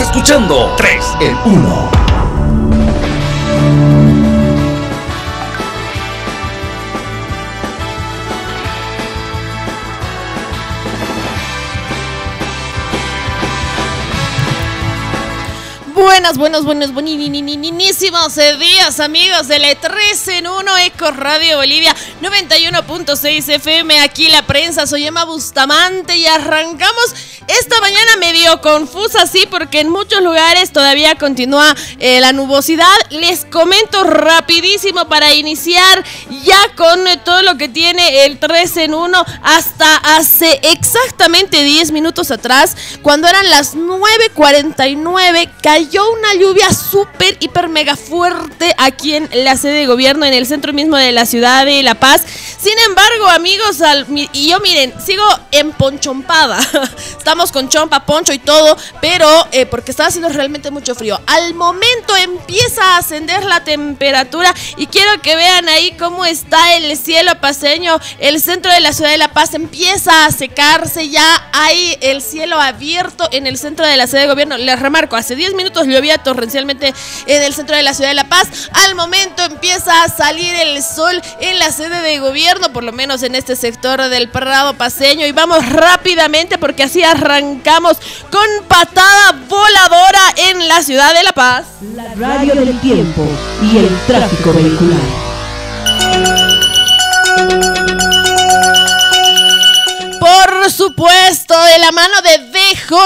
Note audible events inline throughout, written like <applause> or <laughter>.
Escuchando 3 en 1. Buenas, buenos, buenos, buenísimos días, amigos de la 3 en 1 Eco Radio Bolivia 91.6 FM. Aquí la prensa, soy Emma Bustamante y arrancamos esta mañana medio confusa, sí, porque en muchos lugares todavía continúa eh, la nubosidad. Les comento rapidísimo para iniciar ya con eh, todo lo que tiene el 3 en 1 hasta hace exactamente 10 minutos atrás, cuando eran las 9.49, cayó una lluvia súper, hiper, mega fuerte aquí en la sede de gobierno, en el centro mismo de la ciudad de La Paz. Sin embargo, amigos, y yo miren, sigo emponchompada. <laughs> Estamos con chompa, poncho y todo, pero eh, porque estaba haciendo realmente mucho frío. Al momento empieza a ascender la temperatura y quiero que vean ahí cómo está el cielo paseño. El centro de la ciudad de La Paz empieza a secarse, ya hay el cielo abierto en el centro de la sede de gobierno. Les remarco, hace 10 minutos llovía torrencialmente en el centro de la ciudad de La Paz. Al momento empieza a salir el sol en la sede de gobierno, por lo menos en este sector del Prado Paseño. Y vamos rápidamente porque así arrancamos con patada voladora en la ciudad de La Paz. La radio del tiempo y el tráfico vehicular. Por supuesto, de la mano de DJ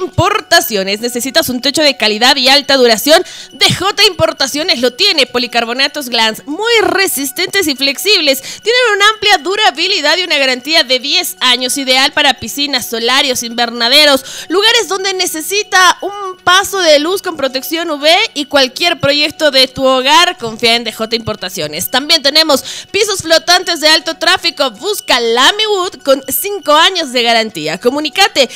Importaciones. ¿Necesitas un techo de calidad y alta duración? DJ Importaciones lo tiene. Policarbonatos Glans, muy resistentes y flexibles. Tienen una amplia durabilidad y una garantía de 10 años, ideal para piscinas, solarios, invernaderos, lugares donde necesita un paso de luz con protección UV y cualquier proyecto de tu hogar, confía en DJ Importaciones. También tenemos pisos flotantes de alto tráfico. Busca Wood con 5 años de garantía. Comunicate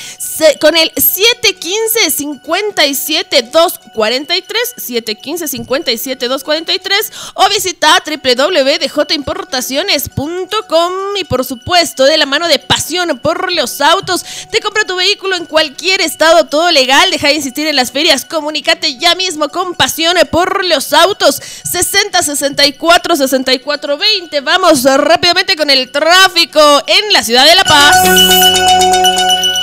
con el 715 57 243 715 57 243 o visita www.djimportaciones.com y por supuesto de la mano de pasión por los autos te compra tu vehículo en cualquier estado todo legal deja de insistir en las ferias comunícate ya mismo con pasión por los autos 60 64 64 20 vamos rápidamente con el tráfico en la ciudad de La Paz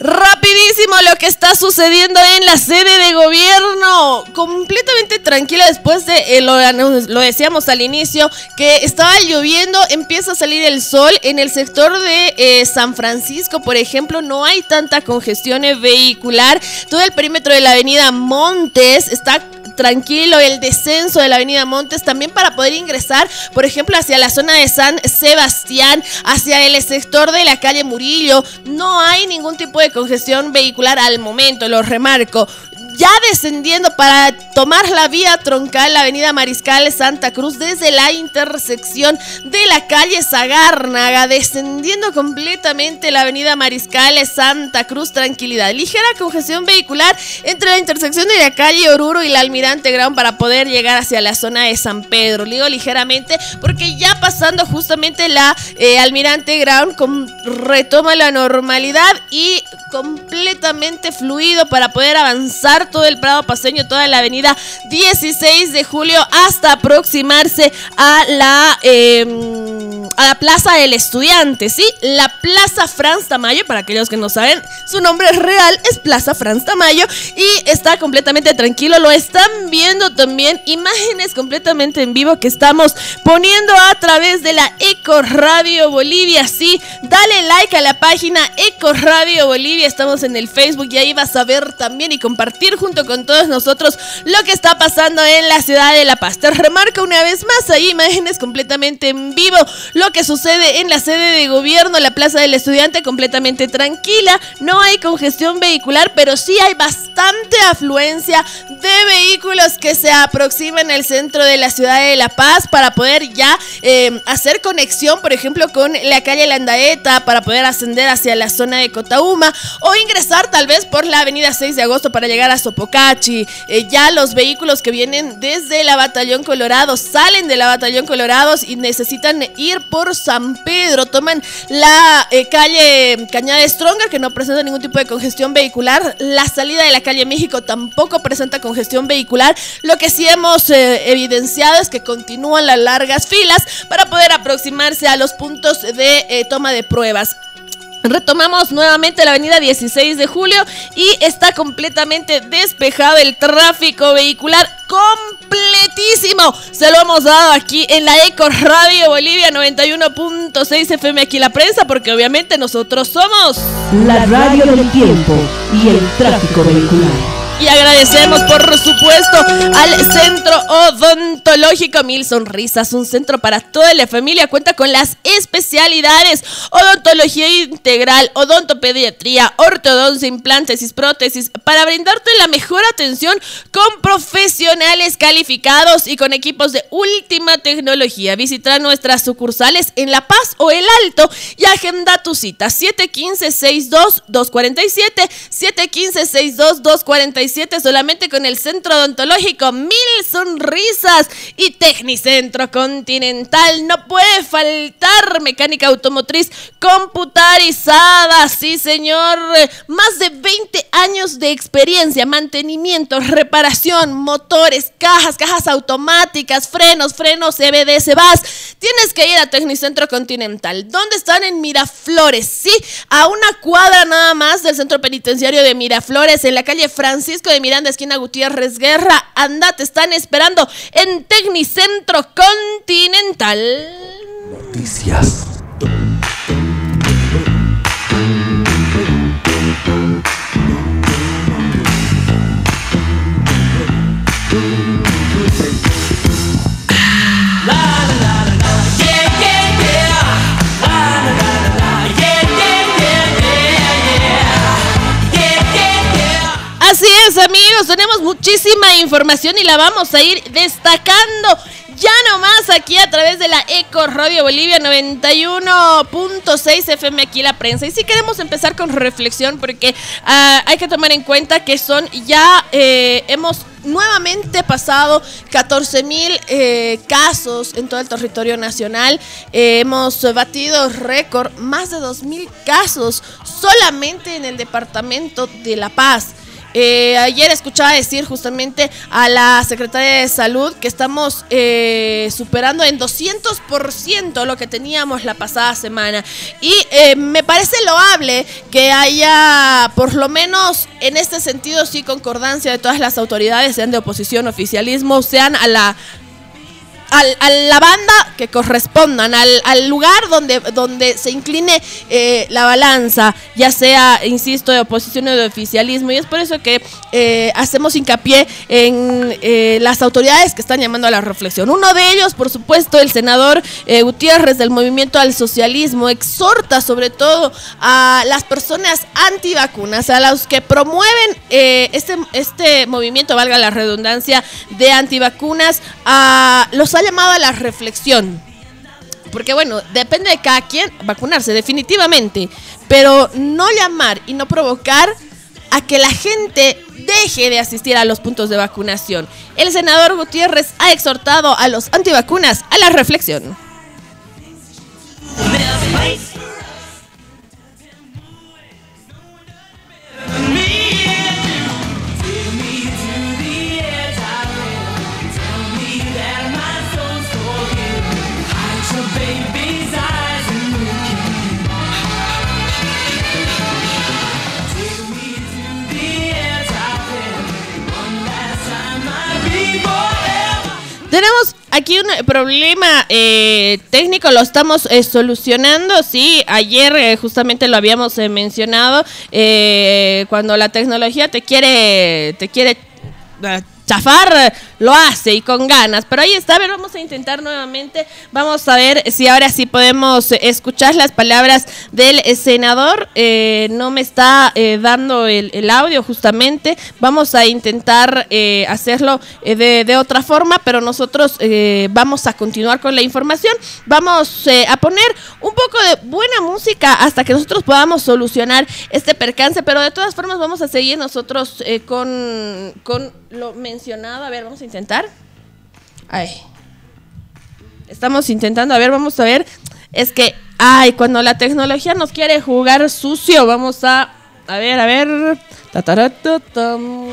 Rapidísimo lo que está sucediendo en la sede de gobierno. Completamente tranquila después de, eh, lo, decíamos al inicio, que estaba lloviendo, empieza a salir el sol. En el sector de eh, San Francisco, por ejemplo, no hay tanta congestión vehicular. Todo el perímetro de la avenida Montes está tranquilo el descenso de la avenida Montes también para poder ingresar, por ejemplo, hacia la zona de San Sebastián, hacia el sector de la calle Murillo. No hay ningún tipo de congestión vehicular al momento, lo remarco ya descendiendo para tomar la vía troncal, la avenida Mariscal Santa Cruz, desde la intersección de la calle Zagárnaga, descendiendo completamente la avenida Mariscal Santa Cruz, tranquilidad. Ligera congestión vehicular entre la intersección de la calle Oruro y la Almirante Ground para poder llegar hacia la zona de San Pedro. Digo ligeramente porque ya pasando justamente la eh, Almirante Ground retoma la normalidad y completamente fluido para poder avanzar todo el Prado Paseño, toda la avenida 16 de julio hasta aproximarse a la, em, a la Plaza del Estudiante, ¿sí? La Plaza Franz Tamayo, para aquellos que no saben, su nombre real es Plaza Franz Tamayo y está completamente tranquilo. Lo están viendo también imágenes completamente en vivo que estamos poniendo a través de la Eco Radio Bolivia, sí. Dale like a la página Eco Radio Bolivia, estamos en el Facebook y ahí vas a ver también y compartir junto con todos nosotros lo que está pasando en la ciudad de La Paz. Te una vez más ahí imágenes completamente en vivo, lo que sucede en la sede de gobierno, la Plaza del Estudiante completamente tranquila, no hay congestión vehicular, pero sí hay bastante afluencia de vehículos que se aproximan al centro de la ciudad de La Paz para poder ya eh, hacer conexión, por ejemplo, con la calle Landaeta, para poder ascender hacia la zona de Cotauma o ingresar tal vez por la avenida 6 de agosto para llegar a Sopocachi. Eh, ya los vehículos que vienen desde la Batallón Colorado salen de la Batallón Colorado y necesitan ir por San Pedro. Toman la eh, calle Cañada Stronger, que no presenta ningún tipo de congestión vehicular. La salida de la calle México tampoco presenta congestión vehicular. Lo que sí hemos eh, evidenciado es que continúan las largas filas para poder aproximarse a los puntos de eh, toma de pruebas. Retomamos nuevamente la avenida 16 de julio y está completamente despejado el tráfico vehicular completísimo. Se lo hemos dado aquí en la Eco Radio Bolivia 91.6 FM aquí la prensa porque obviamente nosotros somos la radio del tiempo y el tráfico vehicular. Y agradecemos, por supuesto, al Centro Odontológico Mil Sonrisas, un centro para toda la familia. Cuenta con las especialidades odontología integral, odontopediatría, ortodoncia, implantes y prótesis para brindarte la mejor atención con profesionales calificados y con equipos de última tecnología. Visita nuestras sucursales en La Paz o El Alto y agenda tu cita 715-62-247, 715-62-247 solamente con el Centro Odontológico Mil Sonrisas y Tecnicentro Continental. No puede faltar mecánica automotriz computarizada, sí señor. Más de 20 años de experiencia, mantenimiento, reparación, motores, cajas, cajas automáticas, frenos, frenos, CBD, vas. Tienes que ir a Tecnicentro Continental. ¿Dónde están? En Miraflores, sí, a una cuadra nada más del centro penitenciario de Miraflores, en la calle Francisco de Miranda, esquina Gutiérrez Guerra. Anda, te están esperando en Tecnicentro Continental. Noticias. Amigos, tenemos muchísima información y la vamos a ir destacando ya nomás aquí a través de la Eco Radio Bolivia 91.6 FM aquí la prensa. Y si queremos empezar con reflexión porque ah, hay que tomar en cuenta que son ya eh, hemos nuevamente pasado 14 mil eh, casos en todo el territorio nacional. Eh, hemos batido récord, más de 2 mil casos solamente en el departamento de La Paz. Eh, ayer escuchaba decir justamente a la secretaria de salud que estamos eh, superando en 200% lo que teníamos la pasada semana. Y eh, me parece loable que haya, por lo menos en este sentido, sí concordancia de todas las autoridades, sean de oposición, oficialismo, sean a la a la banda que correspondan, al, lugar donde, donde se incline eh, la balanza, ya sea, insisto, de oposición o de oficialismo. Y es por eso que eh, hacemos hincapié en eh, las autoridades que están llamando a la reflexión. Uno de ellos, por supuesto, el senador Gutiérrez del Movimiento al Socialismo, exhorta sobre todo a las personas antivacunas, a los que promueven este, este movimiento, valga la redundancia, de antivacunas, a los ha llamado a la reflexión. Porque bueno, depende de cada quien vacunarse, definitivamente. Pero no llamar y no provocar a que la gente deje de asistir a los puntos de vacunación. El senador Gutiérrez ha exhortado a los antivacunas a la reflexión. Aquí un problema eh, técnico, lo estamos eh, solucionando. Sí, ayer eh, justamente lo habíamos mencionado. cuando la tecnología te quiere, te quiere chafar lo hace y con ganas. Pero ahí está, a ver, vamos a intentar nuevamente. Vamos a ver si ahora sí podemos escuchar las palabras del senador. Eh, no me está eh, dando el, audio justamente. Vamos a intentar eh, hacerlo de, de, otra forma, pero nosotros vamos a continuar con la información. Vamos a poner un poco de buena música hasta que nosotros podamos solucionar este percance, pero de todas formas vamos a seguir nosotros con, con lo mencionado. A ver, vamos a intentar. Ay. Estamos intentando, a ver, vamos a ver. es que, ay, cuando la tecnología nos quiere jugar sucio, vamos a, a ver, a ver. Tataratatam.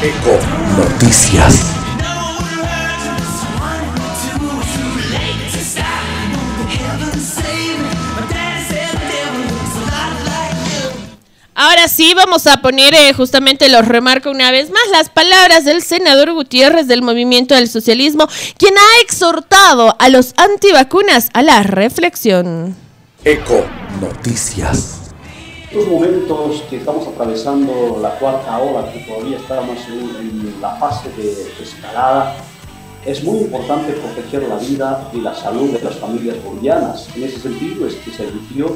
Eco Noticias. Ahora sí, vamos a poner eh, justamente, lo remarco una vez más, las palabras del senador Gutiérrez del Movimiento del Socialismo, quien ha exhortado a los antivacunas a la reflexión. Eco Noticias. Estos momentos que estamos atravesando la cuarta ola, que todavía estamos en, la fase de escalada, es muy importante proteger la vida y la salud de las familias bolivianas. En ese sentido es que se emitió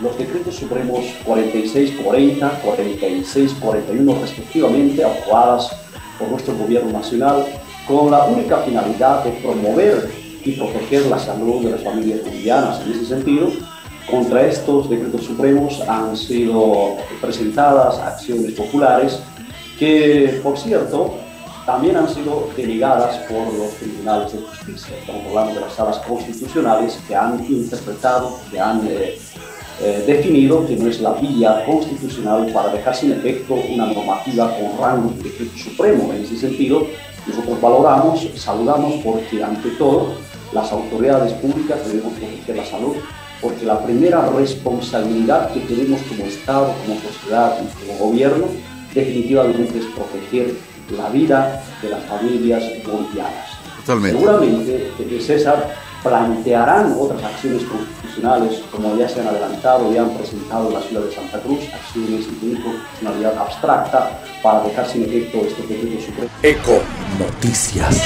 los decretos supremos 4640, 4641 respectivamente, aprobadas por nuestro gobierno nacional, con la única finalidad de promover y proteger la salud de las familias bolivianas. En ese sentido, contra estos decretos supremos han sido presentadas acciones populares que, por cierto, también han sido delegadas por los tribunales de justicia. Estamos hablando de las salas constitucionales que han interpretado, que han eh, eh, definido que no es la vía constitucional para dejar sin efecto una normativa con rango de decreto supremo. En ese sentido, nosotros valoramos, saludamos porque ante todo las autoridades públicas debemos proteger la salud, porque la primera responsabilidad que tenemos como Estado, como sociedad y como gobierno definitivamente es proteger la vida de las familias bolivianas. Totalmente. Seguramente, César, plantearán otras acciones constitucionales, como ya se han adelantado y han presentado en la ciudad de Santa Cruz, acciones de inconstitucionalidad abstracta para dejar sin efecto este decreto supremo. Eco Noticias.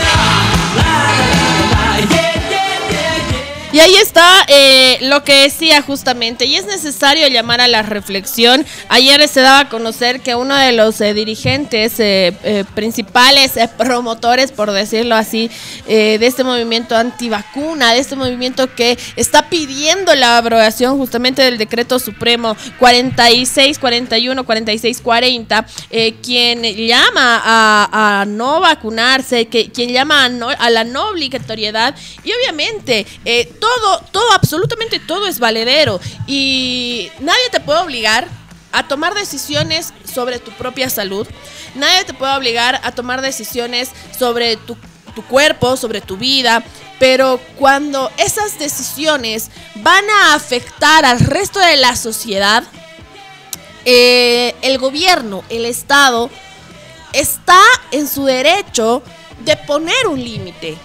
Y ahí está eh, lo que decía justamente, y es necesario llamar a la reflexión. Ayer se daba a conocer que uno de los eh, dirigentes eh, eh, principales, promotores, por decirlo así, de este movimiento antivacuna, de este movimiento que está pidiendo la abrogación justamente del decreto supremo 46, 41, 46, 40, eh, quien llama a, no vacunarse, que, quien llama a, no- a la no obligatoriedad, y obviamente todo, todo, absolutamente todo es valedero, y nadie te puede obligar a tomar decisiones sobre tu propia salud. Nadie te puede obligar a tomar decisiones sobre tu, cuerpo, sobre tu vida. Pero cuando esas decisiones van a afectar al resto de la sociedad, eh, el gobierno, el Estado, está en su derecho de poner un límite.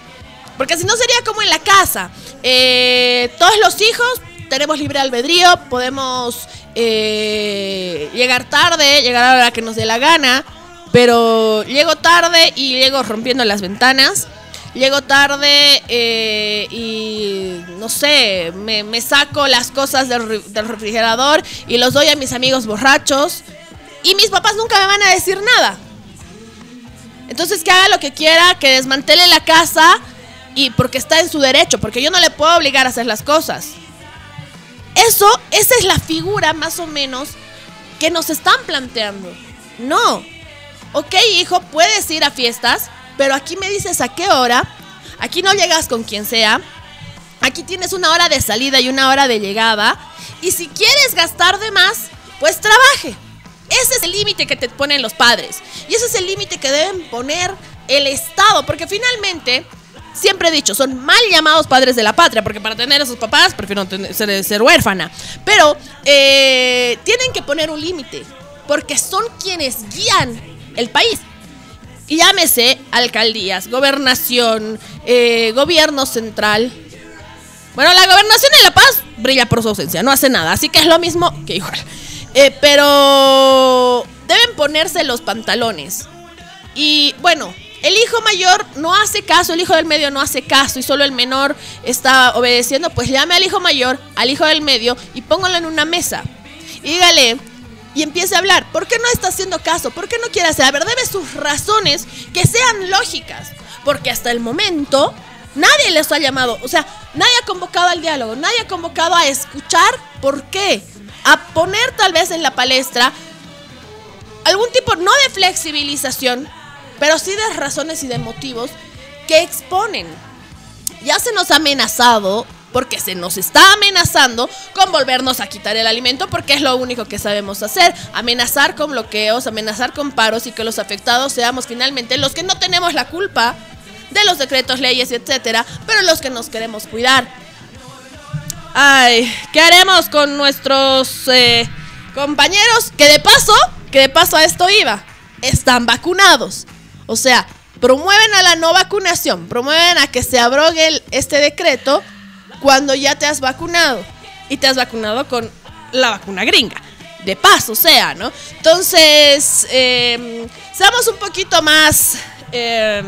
Porque si no sería como en la casa. Eh, todos los hijos tenemos libre albedrío, podemos eh, llegar tarde, llegar a la hora que nos dé la gana, pero llego tarde y llego rompiendo las ventanas. Llego tarde eh, y no sé, me, saco las cosas del, del refrigerador y los doy a mis amigos borrachos. Y mis papás nunca me van a decir nada. Entonces que haga lo que quiera, que desmantele la casa y porque está en su derecho, porque yo no le puedo obligar a hacer las cosas. Eso, esa es la figura más o menos que nos están planteando. No. Ok, hijo, puedes ir a fiestas, pero aquí me dices a qué hora. Aquí no llegas con quien sea. Aquí tienes una hora de salida y una hora de llegada. Y si quieres gastar de más, pues trabaje. Ese es el límite que te ponen los padres. Y ese es el límite que deben poner el Estado. Porque finalmente, siempre he dicho, son mal llamados padres de la patria. Porque para tener a sus papás, prefiero tener- ser, ser huérfana. Pero eh, tienen que poner un límite. Porque son quienes guían el país. Y llámese alcaldías, gobernación, eh, gobierno central. Bueno, la gobernación de La Paz brilla por su ausencia, no hace nada, así que es lo mismo que igual. Eh, pero deben ponerse los pantalones. Y bueno, el hijo mayor no hace caso, el hijo del medio no hace caso y solo el menor está obedeciendo, pues llame al hijo mayor, al hijo del medio y póngalo en una mesa. Y dígale, y empiece a hablar. ¿Por qué no está haciendo caso? ¿Por qué no quiere hacer? A ver, debe sus razones que sean lógicas. Porque hasta el momento nadie les ha llamado. O sea, nadie ha convocado al diálogo. Nadie ha convocado a escuchar por qué. A poner tal vez en la palestra algún tipo, no de flexibilización, pero sí de razones y de motivos que exponen. Ya se nos ha amenazado porque se nos está amenazando con volvernos a quitar el alimento porque es lo único que sabemos hacer, amenazar con bloqueos, amenazar con paros y que los afectados seamos finalmente los que no tenemos la culpa de los decretos, leyes, etcétera, pero los que nos queremos cuidar. Ay, ¿qué haremos con nuestros eh, compañeros que de paso, que de paso a esto iba, están vacunados? O sea, promueven a la no vacunación, promueven a que se abrogue este decreto cuando ya te has vacunado y te has vacunado con la vacuna gringa. De paso, sea, ¿no? Entonces, eh, seamos un poquito más eh,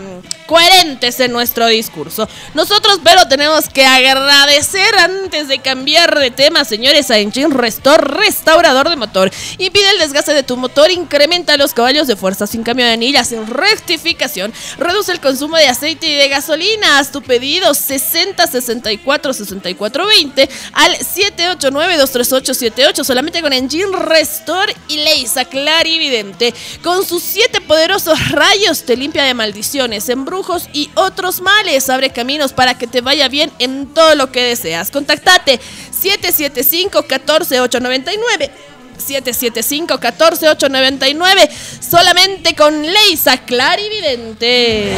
coherentes en nuestro discurso. Nosotros, pero tenemos que agradecer antes de cambiar de tema, señores, a Engine Restore, restaurador de motor. Impide el desgaste de tu motor, incrementa los caballos de fuerza sin cambio de anillas, sin rectificación, reduce el consumo de aceite y de gasolina. Haz tu pedido 60 64 64 20 al 789 238 78 solamente con Engine Restore y Leisa Clarividente. Con sus siete poderosos rayos te limpia maldiciones, embrujos y otros males. Abre caminos para que te vaya bien en todo lo que deseas. Contactate 775-14899. 775-14899. Solamente con Leisa Clarividente.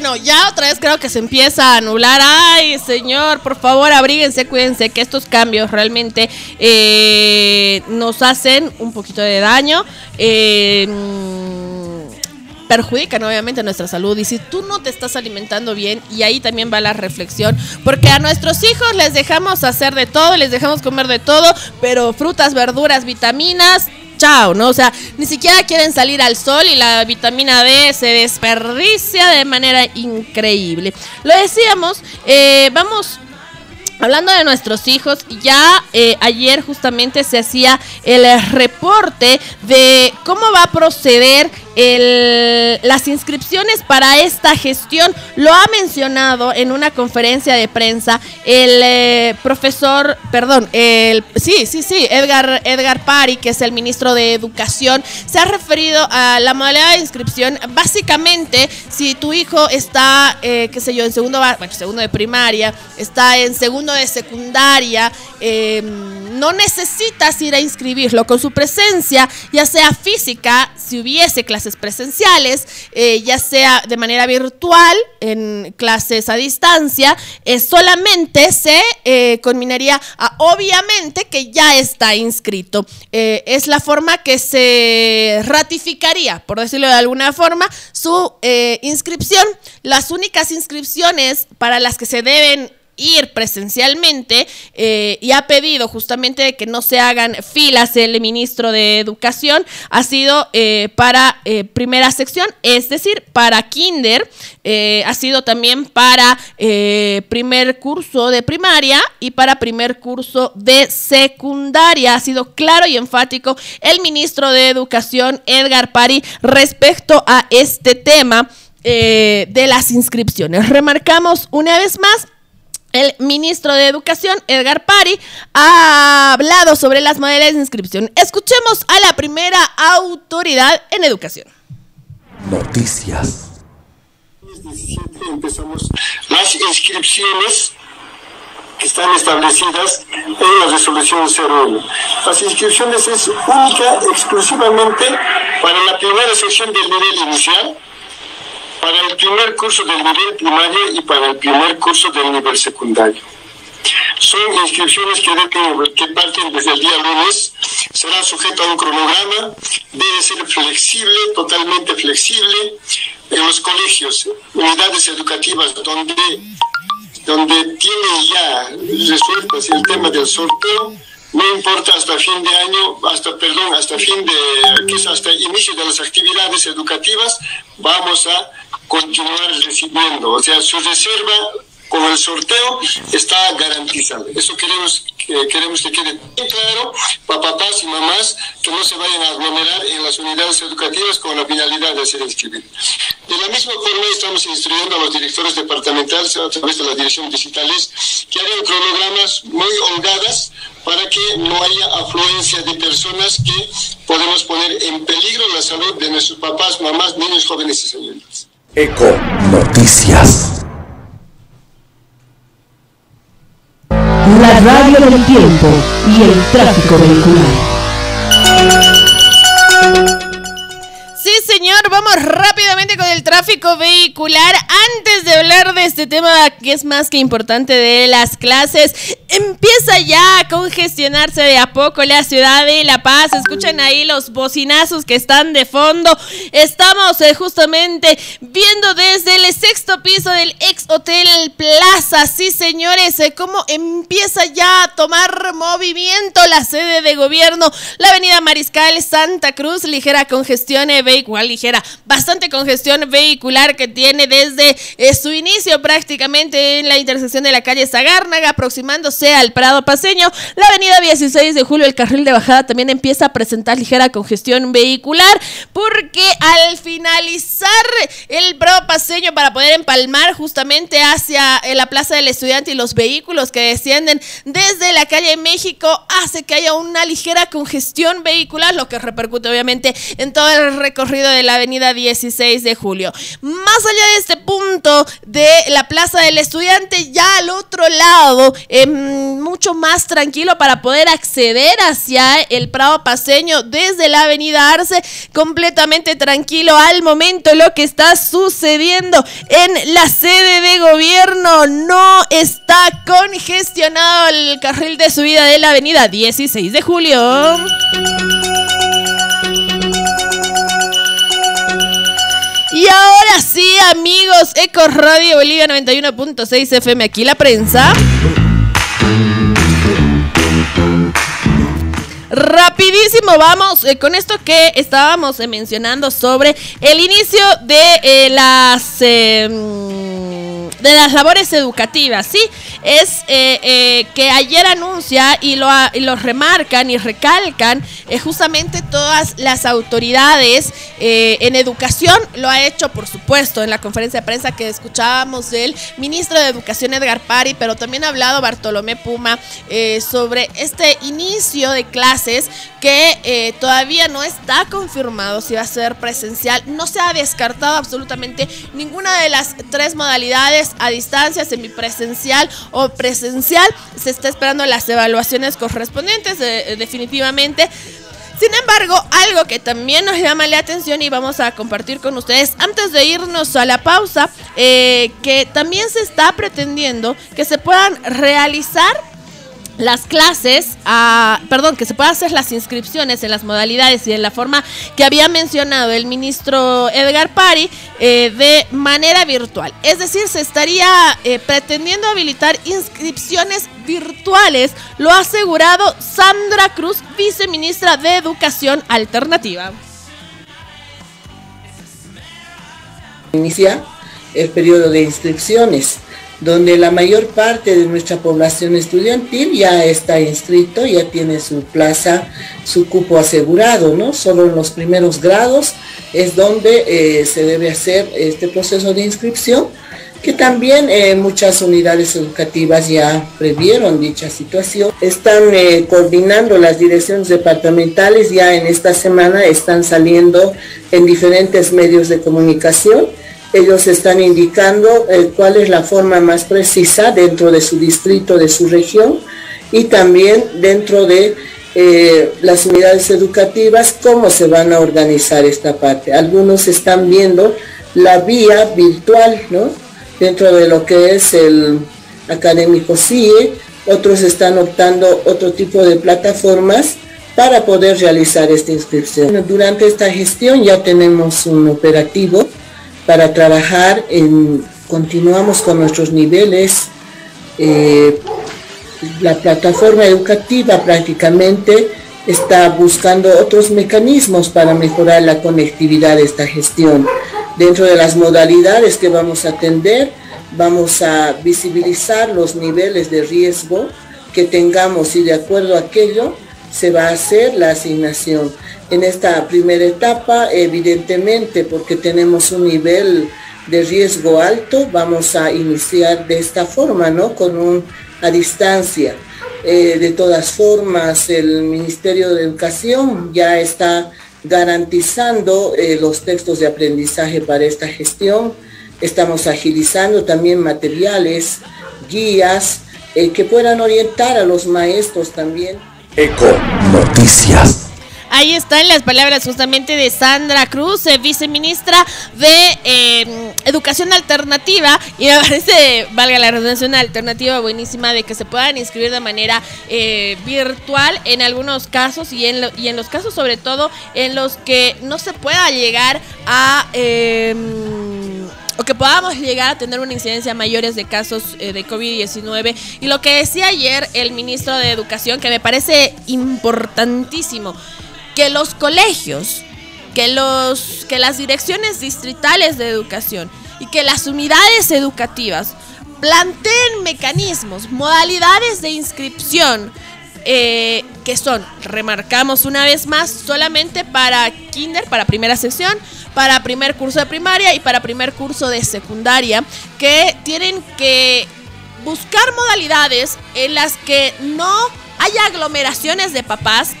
Bueno, ya otra vez creo que se empieza a anular. Ay, señor, por favor, abríguense, cuídense, que estos cambios realmente eh, nos hacen un poquito de daño. Eh, perjudican obviamente nuestra salud y si tú no te estás alimentando bien y ahí también va la reflexión porque a nuestros hijos les dejamos hacer de todo, les dejamos comer de todo, pero frutas, verduras, vitaminas, chao, ¿no? O sea, ni siquiera quieren salir al sol y la vitamina D se desperdicia de manera increíble. Lo decíamos, eh, vamos Hablando de nuestros hijos, ya eh, ayer justamente se hacía el reporte de cómo va a proceder el, las inscripciones para esta gestión. Lo ha mencionado en una conferencia de prensa el eh, profesor, perdón, el sí, sí, sí, Edgar, Edgar Pari, que es el ministro de Educación, se ha referido a la modalidad de inscripción. Básicamente, si tu hijo está, eh, qué sé yo, en segundo, bueno, segundo de primaria, está en segundo de secundaria, eh, no necesitas ir a inscribirlo con su presencia, ya sea física, si hubiese clases presenciales, eh, ya sea de manera virtual, en clases a distancia, eh, solamente se eh, conminaría a obviamente que ya está inscrito. Es la forma que se ratificaría, por decirlo de alguna forma, su inscripción. Las únicas inscripciones para las que se deben ir presencialmente eh, y ha pedido justamente que no se hagan filas el ministro de Educación, ha sido eh, para eh, primera sección, es decir, para kinder, ha sido también para primer curso de primaria y para primer curso de secundaria. Ha sido claro y enfático el ministro de Educación, Edgar Pari, respecto a este tema. de las inscripciones. Remarcamos una vez más el ministro de Educación, Edgar Pari, ha hablado sobre las modalidades de inscripción. Escuchemos a la primera autoridad en educación. Noticias. Desde 17 empezamos la las inscripciones que están establecidas en la resolución 01. Las inscripciones es única, exclusivamente para la primera sección del nivel inicial, para el primer curso del nivel primario y para el primer curso del nivel secundario. Son inscripciones que, que parten desde el día lunes, serán sujetas a un cronograma, debe ser flexible, totalmente flexible. En los colegios, unidades educativas donde donde tiene ya resuelto el tema del sorteo, no importa hasta fin de año, hasta, perdón, hasta fin de, hasta inicio de las actividades educativas, vamos a continuar recibiendo. O sea, su reserva con el sorteo está garantizada. Eso queremos que, queremos que quede bien claro para papás y mamás que no se vayan a aglomerar en las unidades educativas con la finalidad de hacer inscribir. De la misma forma estamos instruyendo a los directores departamentales a través de las direcciones digitales que hagan cronogramas muy holgadas para que no haya afluencia de personas que podemos poner en peligro la salud de nuestros papás, mamás, niños, jóvenes y señoritas. Eco Noticias. La radio del tiempo y el tráfico vehicular. Vamos rápidamente con el tráfico vehicular. Antes de hablar de este tema que es más que importante de las clases, empieza ya a congestionarse de a poco la ciudad de La Paz. Escuchen ahí los bocinazos que están de fondo. Estamos eh, justamente viendo desde el sexto piso del ex Hotel Plaza. Sí, señores, eh, cómo empieza ya a tomar movimiento la sede de gobierno. La avenida Mariscal Santa Cruz, ligera congestión eh, vehicular, ligera, bastante congestión vehicular que tiene desde su inicio prácticamente en la intersección de la calle Zagárnaga, aproximándose al Prado Paseño. La avenida 16 de julio, el carril de bajada también empieza a presentar ligera congestión vehicular porque al finalizar el Prado Paseño para poder empalmar justamente hacia la Plaza del Estudiante y los vehículos que descienden desde la calle México hace que haya una ligera congestión vehicular, lo que repercute obviamente en todo el recorrido de la avenida 16 de julio. Más allá de este punto de la Plaza del Estudiante, ya al otro lado, mucho más tranquilo para poder acceder hacia el Prado Paseño desde la avenida Arce, completamente tranquilo al momento lo que está sucediendo en la sede de gobierno. No está congestionado el carril de subida de la avenida 16 de julio. Ahora sí, amigos, Eco Radio Bolivia 91.6 FM, aquí la prensa. Rapidísimo, vamos eh, con esto que estábamos eh, mencionando sobre el inicio de eh, las de las labores educativas, ¿sí? Es que ayer anuncia y lo, y remarcan y recalcan justamente todas las autoridades en educación, lo ha hecho por supuesto en la conferencia de prensa que escuchábamos del ministro de Educación Edgar Pari, pero también ha hablado Bartolomé Puma sobre este inicio de clases que eh, todavía no está confirmado si va a ser presencial. No se ha descartado absolutamente ninguna de las tres modalidades a distancia, semipresencial o presencial. Se está esperando las evaluaciones correspondientes eh, definitivamente. Sin embargo, algo que también nos llama la atención y vamos a compartir con ustedes antes de irnos a la pausa, eh, que también se está pretendiendo que se puedan realizar las clases, ah, perdón, que se puedan hacer las inscripciones en las modalidades y en la forma que había mencionado el ministro Edgar Pari eh, de manera virtual. Es decir, se estaría eh, pretendiendo habilitar inscripciones virtuales, lo ha asegurado Sandra Cruz, viceministra de Educación Alternativa. Inicia el periodo de inscripciones donde la mayor parte de nuestra población estudiantil ya está inscrito, ya tiene su plaza, su cupo asegurado, ¿no? Solo en los primeros grados es donde eh, se debe hacer este proceso de inscripción, que también eh, muchas unidades educativas ya previeron dicha situación. Están eh, coordinando las direcciones departamentales, ya en esta semana están saliendo en diferentes medios de comunicación ellos están indicando cuál es la forma más precisa dentro de su distrito, de su región y también dentro de eh, las unidades educativas, cómo se van a organizar esta parte. Algunos están viendo la vía virtual, ¿no? Dentro de lo que es el académico CIE, otros están optando otro tipo de plataformas para poder realizar esta inscripción. Durante esta gestión ya tenemos un operativo para trabajar en, continuamos con nuestros niveles, eh, la plataforma educativa prácticamente está buscando otros mecanismos para mejorar la conectividad de esta gestión. Dentro de las modalidades que vamos a atender, vamos a visibilizar los niveles de riesgo que tengamos y de acuerdo a aquello se va a hacer la asignación. En esta primera etapa, evidentemente, porque tenemos un nivel de riesgo alto, vamos a iniciar de esta forma, ¿no? Con un a distancia. Eh, de todas formas, el Ministerio de Educación ya está garantizando eh, los textos de aprendizaje para esta gestión. Estamos agilizando también materiales, guías, eh, que puedan orientar a los maestros también. Eco Noticias. Ahí están las palabras justamente de Sandra Cruz, eh, viceministra de eh, Educación Alternativa. Y me parece, valga la redundancia, una alternativa buenísima de que se puedan inscribir de manera eh, virtual en algunos casos y en, los casos sobre todo en los que no se pueda llegar a em, o que podamos llegar a tener una incidencia mayores de casos de COVID-19. Y lo que decía ayer el ministro de Educación, que me parece importantísimo, que los colegios, que, los, que las direcciones distritales de educación y que las unidades educativas planteen mecanismos, modalidades de inscripción, eh, que son, remarcamos una vez más, solamente para kinder, para primera sección, para primer curso de primaria y para primer curso de secundaria, que tienen que buscar modalidades en las que no haya aglomeraciones de papás,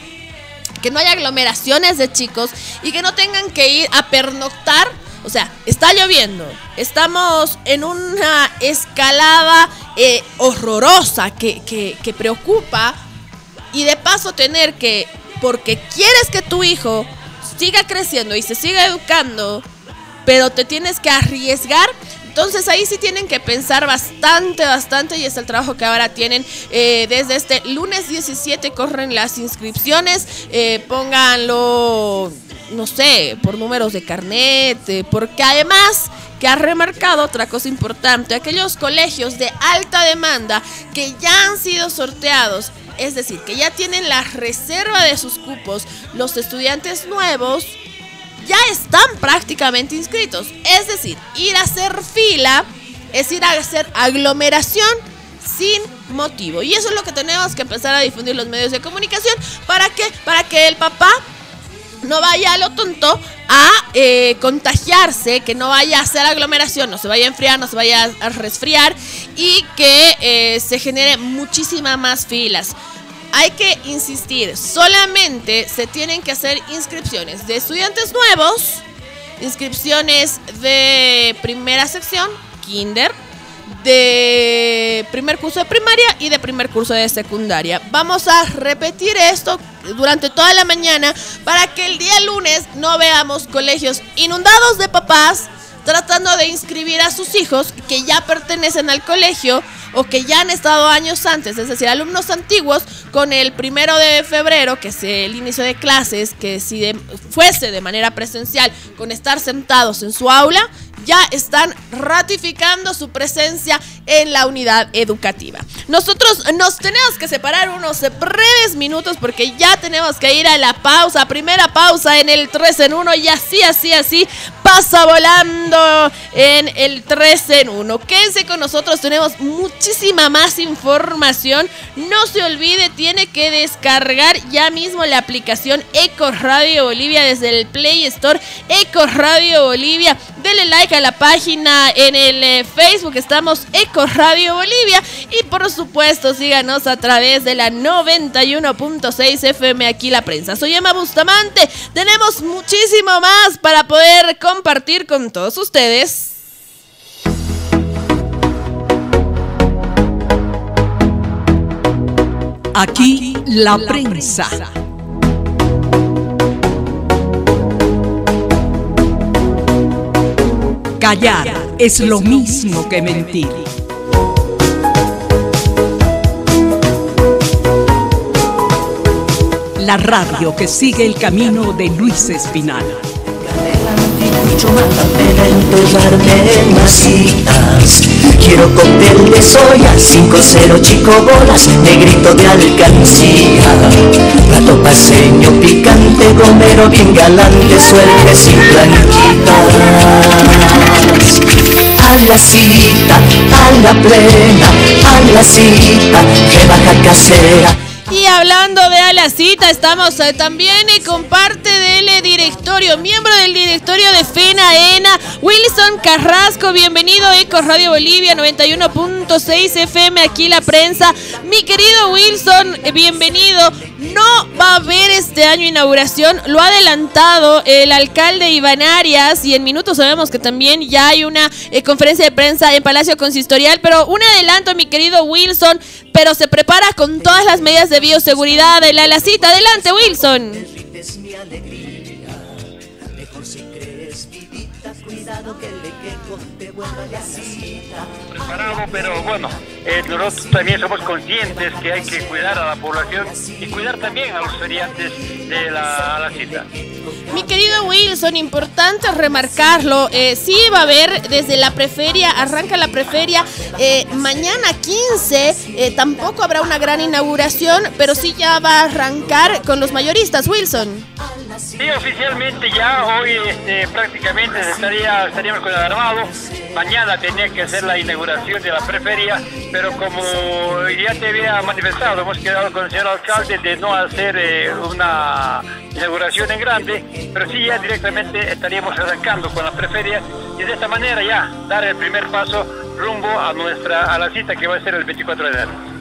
que no haya aglomeraciones de chicos y que no tengan que ir a pernoctar. O sea, está lloviendo, estamos en una escalada eh, horrorosa que, que, que preocupa y de paso tener que, porque quieres que tu hijo siga creciendo y se siga educando, pero te tienes que arriesgar entonces ahí sí tienen que pensar bastante, bastante y es el trabajo que ahora tienen. Eh, desde este lunes 17 corren las inscripciones, eh, pónganlo, no sé, por números de carnet, eh, porque además que ha remarcado otra cosa importante, aquellos colegios de alta demanda que ya han sido sorteados, es decir, que ya tienen la reserva de sus cupos, los estudiantes nuevos ya están prácticamente inscritos. Es decir, ir a hacer fila es ir a hacer aglomeración sin motivo. Y eso es lo que tenemos que empezar a difundir los medios de comunicación. ¿Para qué? Para que el papá no vaya a lo tonto a eh, contagiarse, que no vaya a hacer aglomeración, no se vaya a enfriar, no se vaya a resfriar y que eh, se genere muchísimas más filas hay que insistir, solamente se tienen que hacer inscripciones de estudiantes nuevos, inscripciones de primera sección, kinder, de primer curso de primaria y de primer curso de secundaria. Vamos a repetir esto durante toda la mañana para que el día lunes no veamos colegios inundados de papás tratando de inscribir a sus hijos que ya pertenecen al colegio o que ya han estado años antes, es decir, alumnos antiguos, con el primero de febrero, que es el inicio de clases, que si fuese de manera presencial, con estar sentados en su aula, ya están ratificando su presencia en la unidad educativa. Nosotros nos tenemos que separar unos breves minutos porque ya tenemos que ir a la pausa, primera pausa en el 3 en 1 y así, así, así pasa volando en el 3 en 1. Quédense con nosotros, tenemos muchísima más información. No se olvide, tiene que descargar ya mismo la aplicación Eco Radio Bolivia desde el Play Store Eco Radio Bolivia. Dele like a la página en el eh, Facebook, estamos Eco Radio Bolivia y por supuesto síganos a través de la 91.6 FM aquí La Prensa. Soy Emma Bustamante, tenemos muchísimo más para poder compartir con todos ustedes. Aquí, la, prensa. Callar es lo mismo que mentir. La radio que sigue el camino de Luis Espinal. Quiero cóctel de soya, 5-0 chico bolas, negrito de alcancía Plato paseño picante, gomero bien galante, suerte sin blanquitas A la cita, a la plena, a la cita, rebaja casera y hablando de a la cita, estamos eh, también eh, con parte del eh, directorio, miembro del directorio de FENAENA, Wilson Carrasco. Bienvenido, Eco Radio Bolivia 91.6 FM, aquí la prensa. Mi querido Wilson, bienvenido. No va a haber este año inauguración, lo ha adelantado el alcalde Iván Arias y en minutos sabemos que también ya hay una conferencia de prensa en Palacio Consistorial, pero un adelanto, mi querido Wilson, pero se prepara con todas las medidas de bioseguridad de la, la cita. Adelante, Wilson. Preparado, pero bueno, eh, nosotros también somos conscientes que hay que cuidar a la población y cuidar también a los feriantes de la, cita. Mi querido Wilson, importante remarcarlo, eh, sí va a haber desde la preferia, arranca la preferia eh, mañana 15, eh, tampoco habrá una gran inauguración, pero sí ya va a arrancar con los mayoristas, Wilson. Sí, oficialmente ya hoy este, prácticamente estaría, estaríamos con el armado. Mañana tenía que hacer la inauguración de la preferia, pero como ya te había manifestado, hemos quedado con el señor alcalde de no hacer eh, una inauguración en grande, pero sí ya directamente estaríamos arrancando con la preferia y de esta manera ya dar el primer paso rumbo a nuestra a la cita que va a ser el 24 de enero.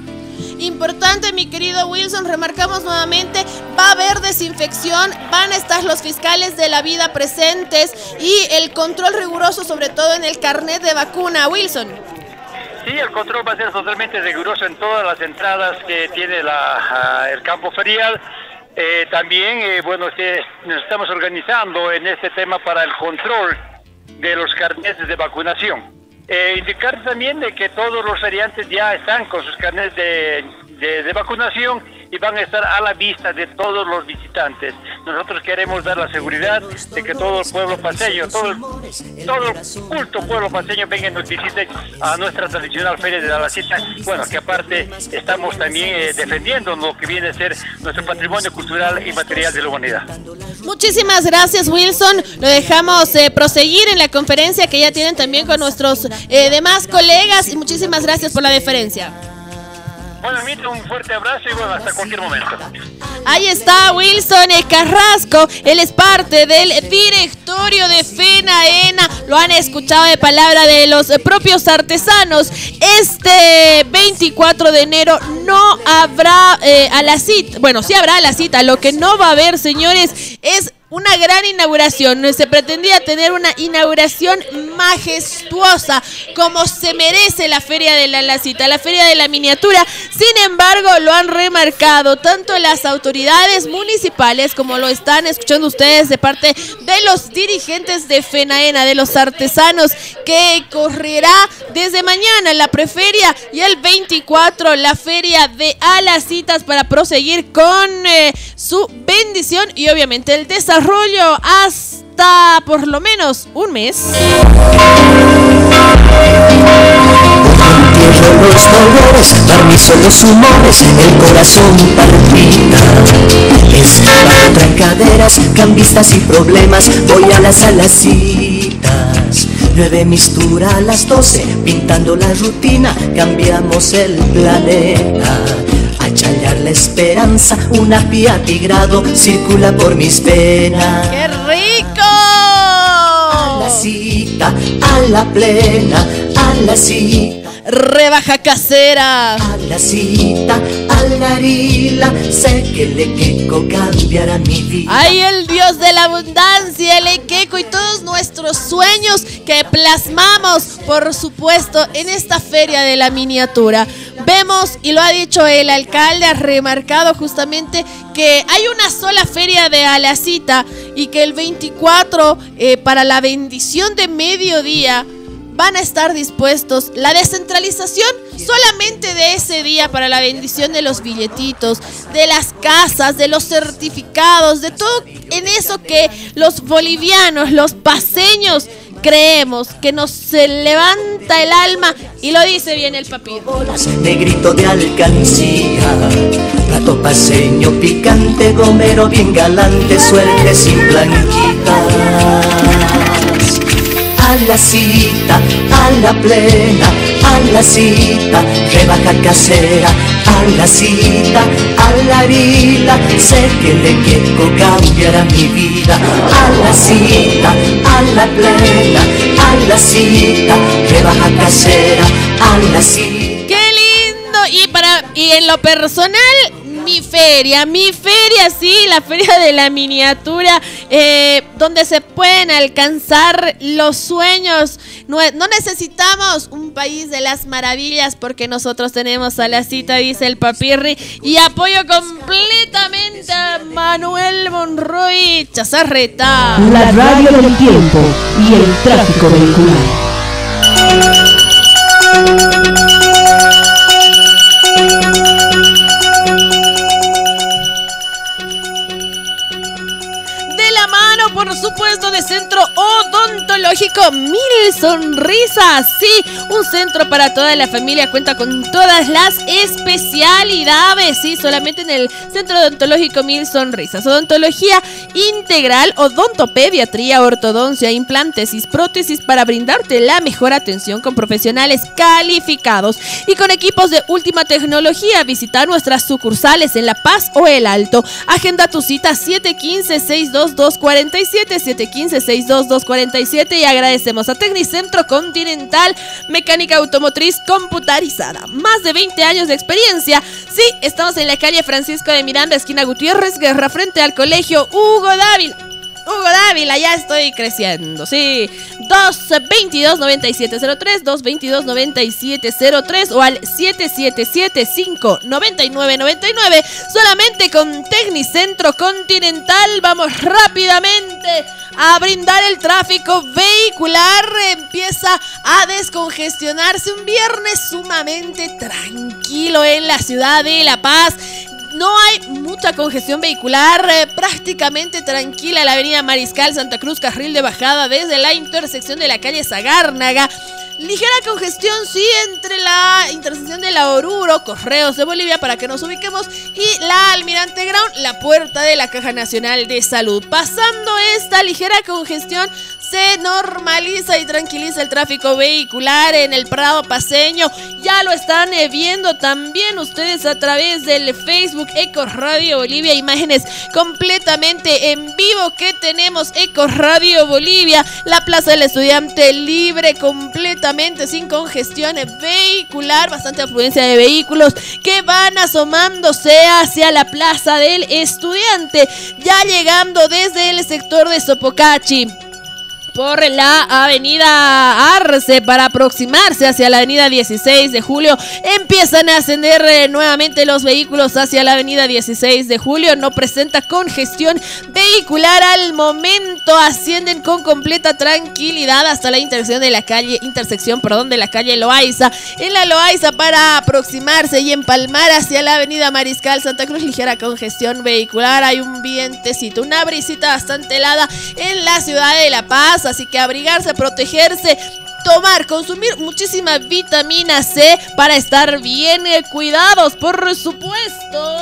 Importante, mi querido Wilson, remarcamos nuevamente, va a haber desinfección, van a estar los fiscales de la vida presentes y el control riguroso, sobre todo en el carnet de vacuna. Wilson. Sí, el control va a ser totalmente riguroso en todas las entradas que tiene la, el campo ferial. Eh, también, eh, bueno, nos estamos organizando en este tema para el control de los carnetes de vacunación. Eh, indicar también de que todos los feriantes ya están con sus carnes de, de, vacunación y van a estar a la vista de todos los visitantes. Nosotros queremos dar la seguridad de que todo el pueblo paseño, todo el, todo el culto pueblo paseño venga y nos visite a nuestra tradicional Feria de la Cita. Bueno, que aparte estamos también eh, defendiendo lo que viene a ser nuestro patrimonio cultural y material de la humanidad. Muchísimas gracias, Wilson. Lo dejamos eh, proseguir en la conferencia que ya tienen también con nuestros eh, demás colegas y muchísimas gracias por la deferencia. Bueno, un fuerte abrazo y bueno, hasta cualquier momento. Ahí está Wilson Carrasco, él es parte del directorio de FENAENA, lo han escuchado de palabra de los propios artesanos. Este 24 de enero no habrá eh, a la cita, bueno, sí habrá a la cita, lo que no va a haber, señores, es una gran inauguración. Se pretendía tener una inauguración majestuosa, como se merece la Feria de la Lacita, la Feria de la Miniatura. Sin embargo, lo han remarcado tanto las autoridades municipales como lo están escuchando ustedes de parte de los dirigentes de FENAENA, de los artesanos, que correrá desde mañana la preferia y el 24 la Feria de Alacitas para proseguir con eh, su bendición y obviamente el desarrollo rollo por lo menos un mes. los dolores, permiso los humores, el corazón palpita. Escapando trancaderas, cambistas y problemas, voy a las alacitas. Nueve mistura a las doce, pintando la rutina, cambiamos el planeta la esperanza, una pía tigrado circula por mis venas. ¡Qué rico! A la cita, a la plena, a la cita. Rebaja casera. A la cita, a sé que el equeco cambiará mi vida. Ay, el Dios de la abundancia, el equeco y todos nuestros sueños que plasmamos, por supuesto, en esta feria de la miniatura. Vemos, y lo ha dicho el alcalde, ha remarcado justamente que hay una sola feria de Alacita y que el 24 eh, para la bendición de mediodía van a estar dispuestos. La descentralización solamente de ese día para la bendición de los billetitos, de las casas, de los certificados, de todo en eso que los bolivianos, los paseños creemos, que nos levanta el alma y lo dice bien el papiro. De grito de alcancía, plato paseño picante, gomero bien galante, suerte sin blanquitas a la cita, a la plena, a la cita, rebaja casera, a la cita, a la vida, sé que de queco cambiará mi vida, a la cita, a la plena, a la cita, rebaja casera, a la cita. ¡Qué lindo! Y en lo personal mi feria, mi feria, sí, la feria de la miniatura, eh, donde se pueden alcanzar los sueños. No, no, necesitamos un país de las maravillas porque nosotros tenemos a la cita, dice el papirri, y apoyo completamente a Manuel Monroy Chazarreta. La radio del tiempo y el tráfico vehicular. Por supuesto, de Centro Odontológico Mil Sonrisas. Sí, un centro para toda la familia. Cuenta con todas las especialidades. Sí, solamente en el Centro Odontológico Mil Sonrisas. Odontología integral, odontopediatría, ortodoncia, implantes y prótesis para brindarte la mejor atención con profesionales calificados y con equipos de última tecnología. Visita nuestras sucursales en La Paz o El Alto. Agenda tu cita 715 622 715-622-47 y agradecemos a Tecnicentro Continental Mecánica Automotriz Computarizada. Más de 20 años de experiencia. Sí, estamos en la calle Francisco de Miranda, esquina Gutiérrez, Guerra, frente al colegio Hugo Dávila. Hugo Dávila, ya estoy creciendo, sí. 222-9703, 222-9703 o al 7775-9999. Solamente con Tecnicentro Continental vamos rápidamente a brindar el tráfico vehicular. Empieza a descongestionarse un viernes sumamente tranquilo en la ciudad de La Paz no hay mucha congestión vehicular, eh, prácticamente tranquila la avenida Mariscal Santa Cruz, carril de bajada desde la intersección de la calle Zagárnaga. Ligera congestión, sí, entre la intersección de la Oruro, Correos de Bolivia, para que nos ubiquemos, y la Almirante Ground, la puerta de la Caja Nacional de Salud. Pasando esta ligera congestión, se normaliza y tranquiliza el tráfico vehicular en el Prado Paseño. Ya lo están eh, viendo también ustedes a través del Facebook Eco Radio Bolivia. Imágenes completamente en vivo que tenemos Eco Radio Bolivia. La Plaza del Estudiante libre sin congestión vehicular. Bastante afluencia de vehículos que van asomándose hacia la Plaza del Estudiante. Ya llegando desde el sector de Sopocachi por la avenida Arce para aproximarse hacia la avenida 16 de julio. Empiezan a ascender eh, nuevamente los vehículos hacia la avenida 16 de julio. No presenta congestión vehicular al momento. Ascienden con completa tranquilidad hasta la intersección de la calle, intersección, perdón, de la calle Loaiza. En la Loaiza para aproximarse y empalmar hacia la avenida Mariscal Santa Cruz. Ligera congestión vehicular. Hay un vientecito, una brisita bastante helada en la ciudad de La Paz así que abrigarse, protegerse, tomar, consumir muchísima vitamina C para estar bien eh, cuidados, por supuesto.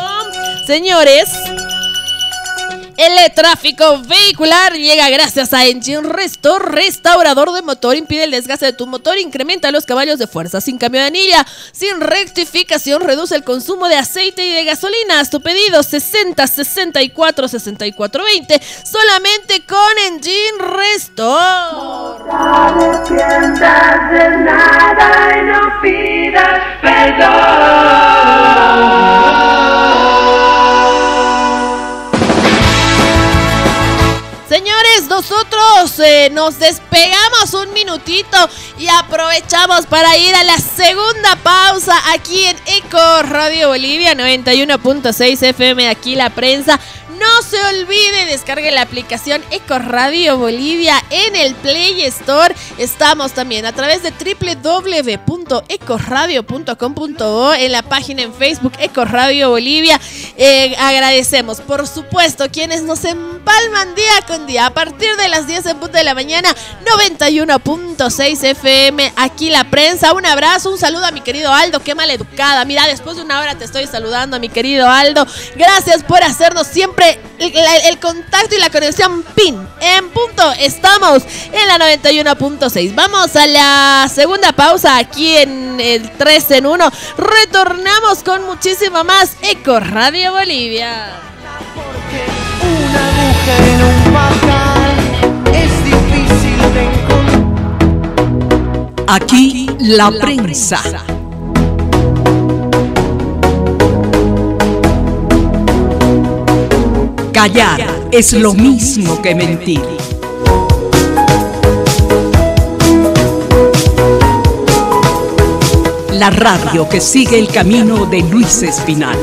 Señores, el tráfico vehicular llega gracias a Engine Restore, restaurador de motor, impide el desgaste de tu motor, incrementa los caballos de fuerza, sin cambio de anilla, sin rectificación, reduce el consumo de aceite y de gasolina. tu pedido 60 64 64 20, solamente con Engine Restore. No nada y no pidas perdón. Señores, nosotros eh, nos despegamos un minutito y aprovechamos para ir a la segunda pausa aquí en Eco Radio Bolivia 91.6 FM, aquí la prensa. No se olvide, descargue la aplicación Eco Radio Bolivia en el Play Store. Estamos también a través de www.ecoradio.com.bo en la página en Facebook Eco Radio Bolivia. Eh, agradecemos, por supuesto, quienes nos empalman día con día a partir de las 10 en punto de la mañana, 91.6 FM, aquí la prensa. Un abrazo, un saludo a mi querido Aldo, qué maleducada. Mira, después de una hora te estoy saludando a mi querido Aldo. Gracias por hacernos siempre el, contacto y la conexión PIN. En punto, estamos en la 91.6. Vamos a la segunda pausa aquí en el 3 en 1. Retornamos con muchísimo más Eco Radio Bolivia. Aquí la prensa. Callar es lo mismo que mentir. La radio que sigue el camino de Luis Espinal.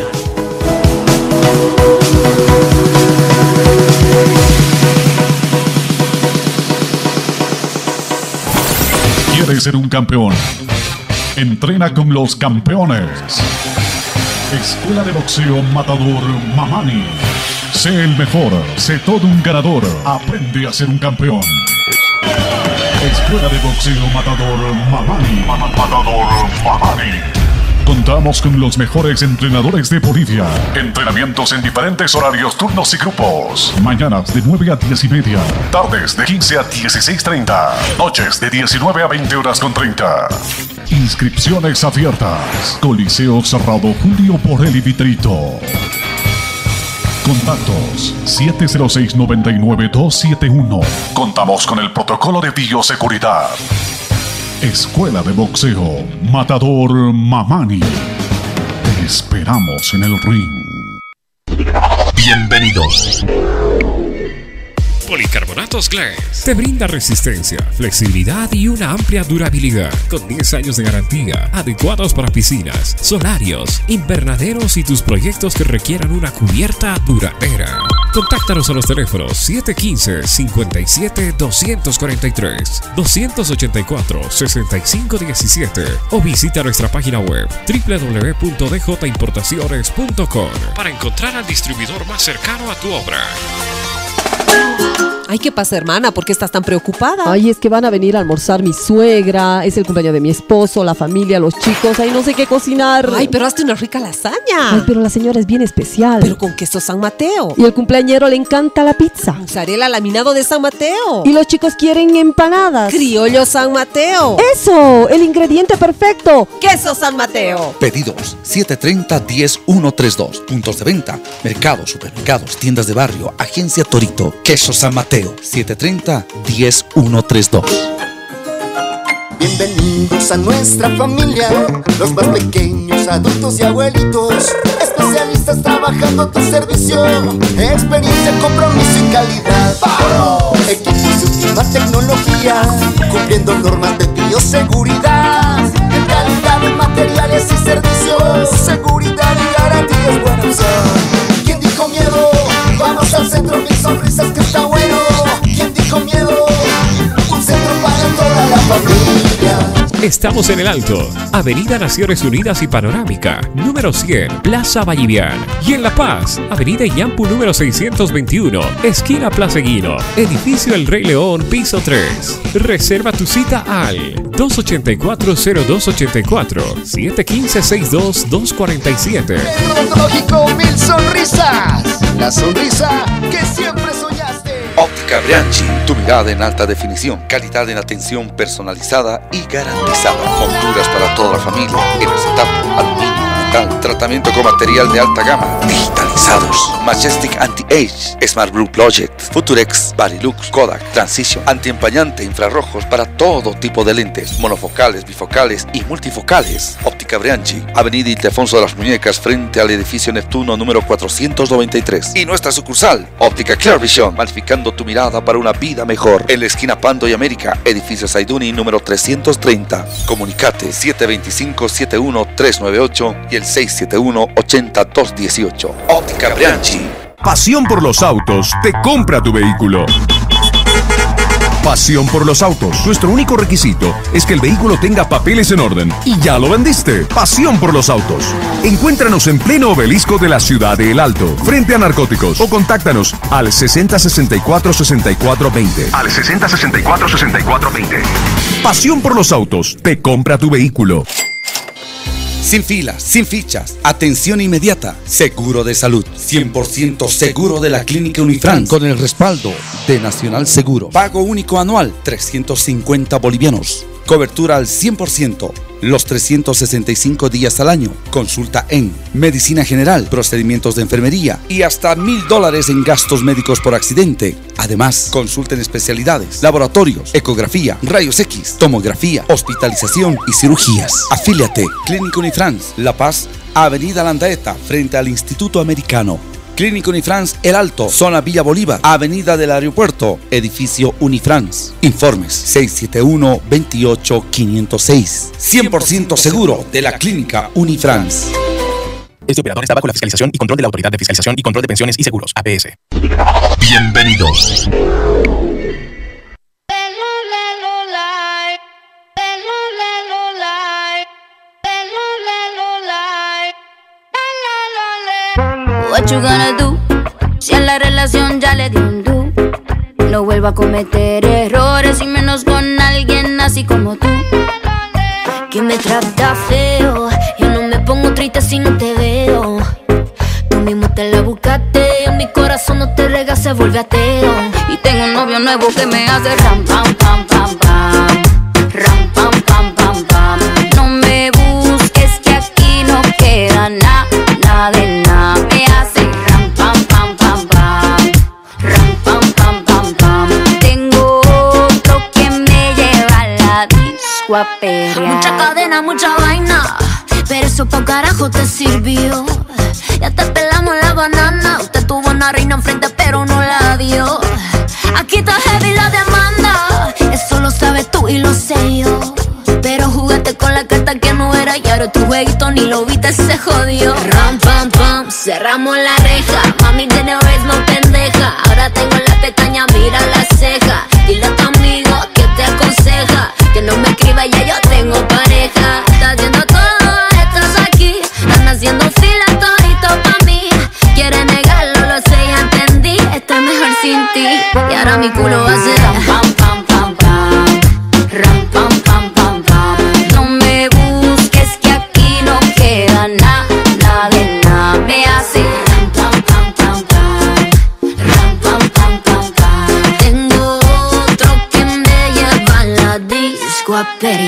¿Quieres ser un campeón? Entrena con los campeones. Escuela de Boxeo Matador Mamani. Sé el mejor, sé todo un ganador. Aprende a ser un campeón. Escuela de Boxeo Matador Mamani. Matador Mamani. Contamos con los mejores entrenadores de Bolivia. Entrenamientos en diferentes horarios, turnos y grupos. Mañanas de 9 a 10 y media. Tardes de 15 a 16.30. Noches de 19 a 20 horas con 30. Inscripciones abiertas. Coliseo cerrado Julio Borrelli Vitrito. Contactos 706-99-271. Contamos con el protocolo de bioseguridad. Escuela de Boxeo Matador Mamani. Te esperamos en el ring. Bienvenidos. Policarbonatos Glass te brinda resistencia, flexibilidad y una amplia durabilidad con 10 años de garantía, adecuados para piscinas, solarios, invernaderos y tus proyectos que requieran una cubierta duradera. Contáctanos a los teléfonos 715-57-243, 284-6517 o visita nuestra página web www.djimportaciones.com para encontrar al distribuidor más cercano a tu obra. Música Ay, ¿qué pasa, hermana? ¿Por qué estás tan preocupada? Ay, es que van a venir a almorzar mi suegra, es el cumpleaños de mi esposo, la familia, los chicos, ay, no sé qué cocinar. Ay, pero hazte una rica lasaña. Ay, pero la señora es bien especial. Pero con queso San Mateo. Y el cumpleañero le encanta la pizza. Mozzarella laminado de San Mateo. Y los chicos quieren empanadas. Criollo San Mateo. ¡Eso! El ingrediente perfecto. Queso San Mateo. Pedidos 730-10132. Puntos de venta. Mercados, supermercados, tiendas de barrio, agencia Torito. Queso San Mateo. 730-10132. Bienvenidos a nuestra familia, los más pequeños, adultos y abuelitos, especialistas trabajando a tu servicio, experiencia, compromiso y calidad. Equipos de última tecnología, cumpliendo normas de bioseguridad, calidad en materiales y servicios, seguridad y garantía es buena opción. ¿Quién dijo miedo? Vamos al centro, mil sonrisas que está bueno. ¿Quién dijo miedo? Un centro para toda la familia. Estamos en el Alto, Avenida Naciones Unidas y Panorámica, número 100, Plaza Vallivian. Y en La Paz, Avenida Yampu número 621, esquina Plaza Guino, edificio El Rey León, piso 3. Reserva tu cita al 284-0284, 715-62247. Odontológico Mil Sonrisas. La sonrisa que siempre. Óptica Brianchi, tu mirada en alta definición, calidad en atención personalizada y garantizada. Monturas para toda la familia en acetato, aluminio, Tratamiento con material de alta gama, digitalizados. Majestic Anti-Age, Smart Blue Project, Futurex, Barilux, Kodak, Transition, antiempañante, infrarrojos para todo tipo de lentes, monofocales, bifocales y multifocales. Óptica Brianchi, Avenida Ildefonso de las Muñecas frente al edificio Neptuno número 493. Y nuestra sucursal, Óptica Clear Vision, magnificando tu mirada para una vida mejor. En la esquina Pando y América, edificio Saiduni número 330. Comunicate 725-71398 y el 671-80218. Óptica Brianchi. Pasión por los autos te compra tu vehículo. Pasión por los autos. Nuestro único requisito es que el vehículo tenga papeles en orden. Y ya lo vendiste. Pasión por los autos. Encuéntranos en pleno obelisco de la ciudad de El Alto, frente a narcóticos. O contáctanos al 6064-6420. Al 6064-6420. Pasión por los autos. Te compra tu vehículo. Sin filas, sin fichas, atención inmediata, seguro de salud, 100% seguro de la clínica Unifran con el respaldo de Nacional Seguro. Pago único anual, 350 bolivianos. Cobertura al 100%, los 365 días al año. Consulta en Medicina General, procedimientos de enfermería y hasta mil dólares en gastos médicos por accidente. Además, consulta en especialidades, laboratorios, ecografía, rayos X, tomografía, hospitalización y cirugías. Afíliate, Clínica Unifrance, La Paz, Avenida Landaeta, frente al Instituto Americano. Clínica Unifrance El Alto, zona Villa Bolívar, Avenida del Aeropuerto, edificio Unifrance. Informes 671-28506. 100% seguro de la Clínica Unifrance. Este operador está bajo la fiscalización y control de la Autoridad de Fiscalización y Control de Pensiones y Seguros, APS. Bienvenidos. You gonna do? Si a la relación ya le di un do. No vuelvo a cometer errores y menos con alguien así como tú. Que me trata feo. Yo no me pongo triste si no te veo. Tú mismo te la buscaste. En mi corazón no te rega, se vuelve ateo. Y tengo un novio nuevo que me hace ram, pam, pam, pam, pam. Ram, pam, pam, pam, pam. No me busques que aquí no queda nada, nada de nada. Mucha cadena, mucha vaina. Pero eso pa' carajo te sirvió. Ya te pelamos la banana. Usted tuvo una reina enfrente, pero no la dio. Aquí está heavy la demanda. Eso lo sabes tú y lo sé yo. Pero jugaste con la carta que no era y ahora tu jueguito ni lo viste, se jodió. Ram, pam, pam, cerramos la reja. Mami de no pendeja. Ahora tengo la pestaña, mira disco a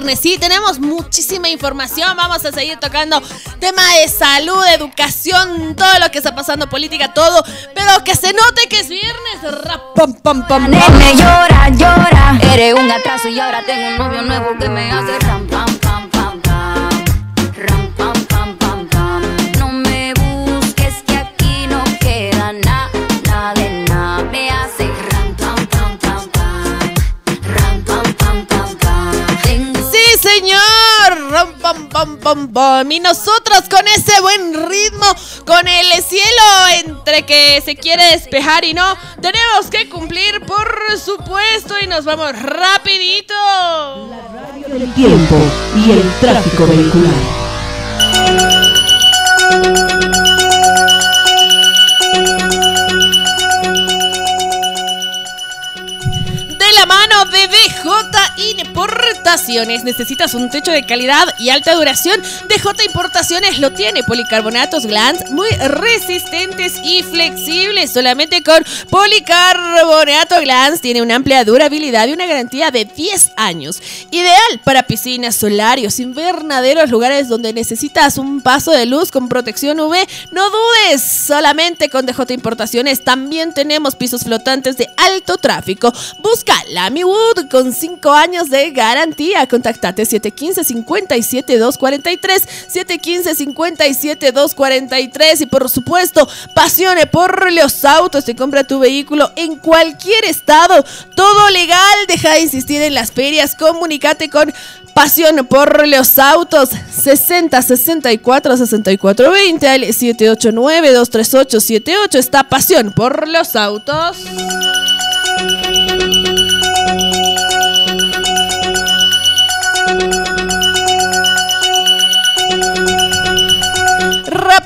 viernes, ¿sí? Tenemos muchísima información. Vamos a seguir tocando tema de salud, educación, todo lo que está pasando, política, todo. Pero que se note que es viernes. Rap, pam, pam, pam, llora, llora. Eres un atraso y ahora tengo un novio nuevo que me hace ram, pam, Pam. Y nosotros con ese buen ritmo, con el cielo entre que se quiere despejar y no, tenemos que cumplir, por supuesto, y nos vamos rapidito. El tiempo y el tráfico vehicular. DJ Importaciones. ¿Necesitas un techo de calidad y alta duración? DJ Importaciones lo tiene. Policarbonatos Glans muy resistentes y flexibles. Solamente con policarbonato Glans tiene una amplia durabilidad y una garantía de 10 años. Ideal para piscinas, solarios, invernaderos, lugares donde necesitas un paso de luz con protección UV. No dudes, solamente con DJ Importaciones también tenemos pisos flotantes de alto tráfico. Busca Lamy Wood con 5 años de garantía. Contactate 715-57-243, 715-57-243 y por supuesto, pasione por los autos. Te compra tu vehículo en cualquier estado. Todo legal. Deja de insistir en las ferias. Comunícate con Pasión por los autos 60 64 64 20 al 789 238 78 está Pasión por los autos.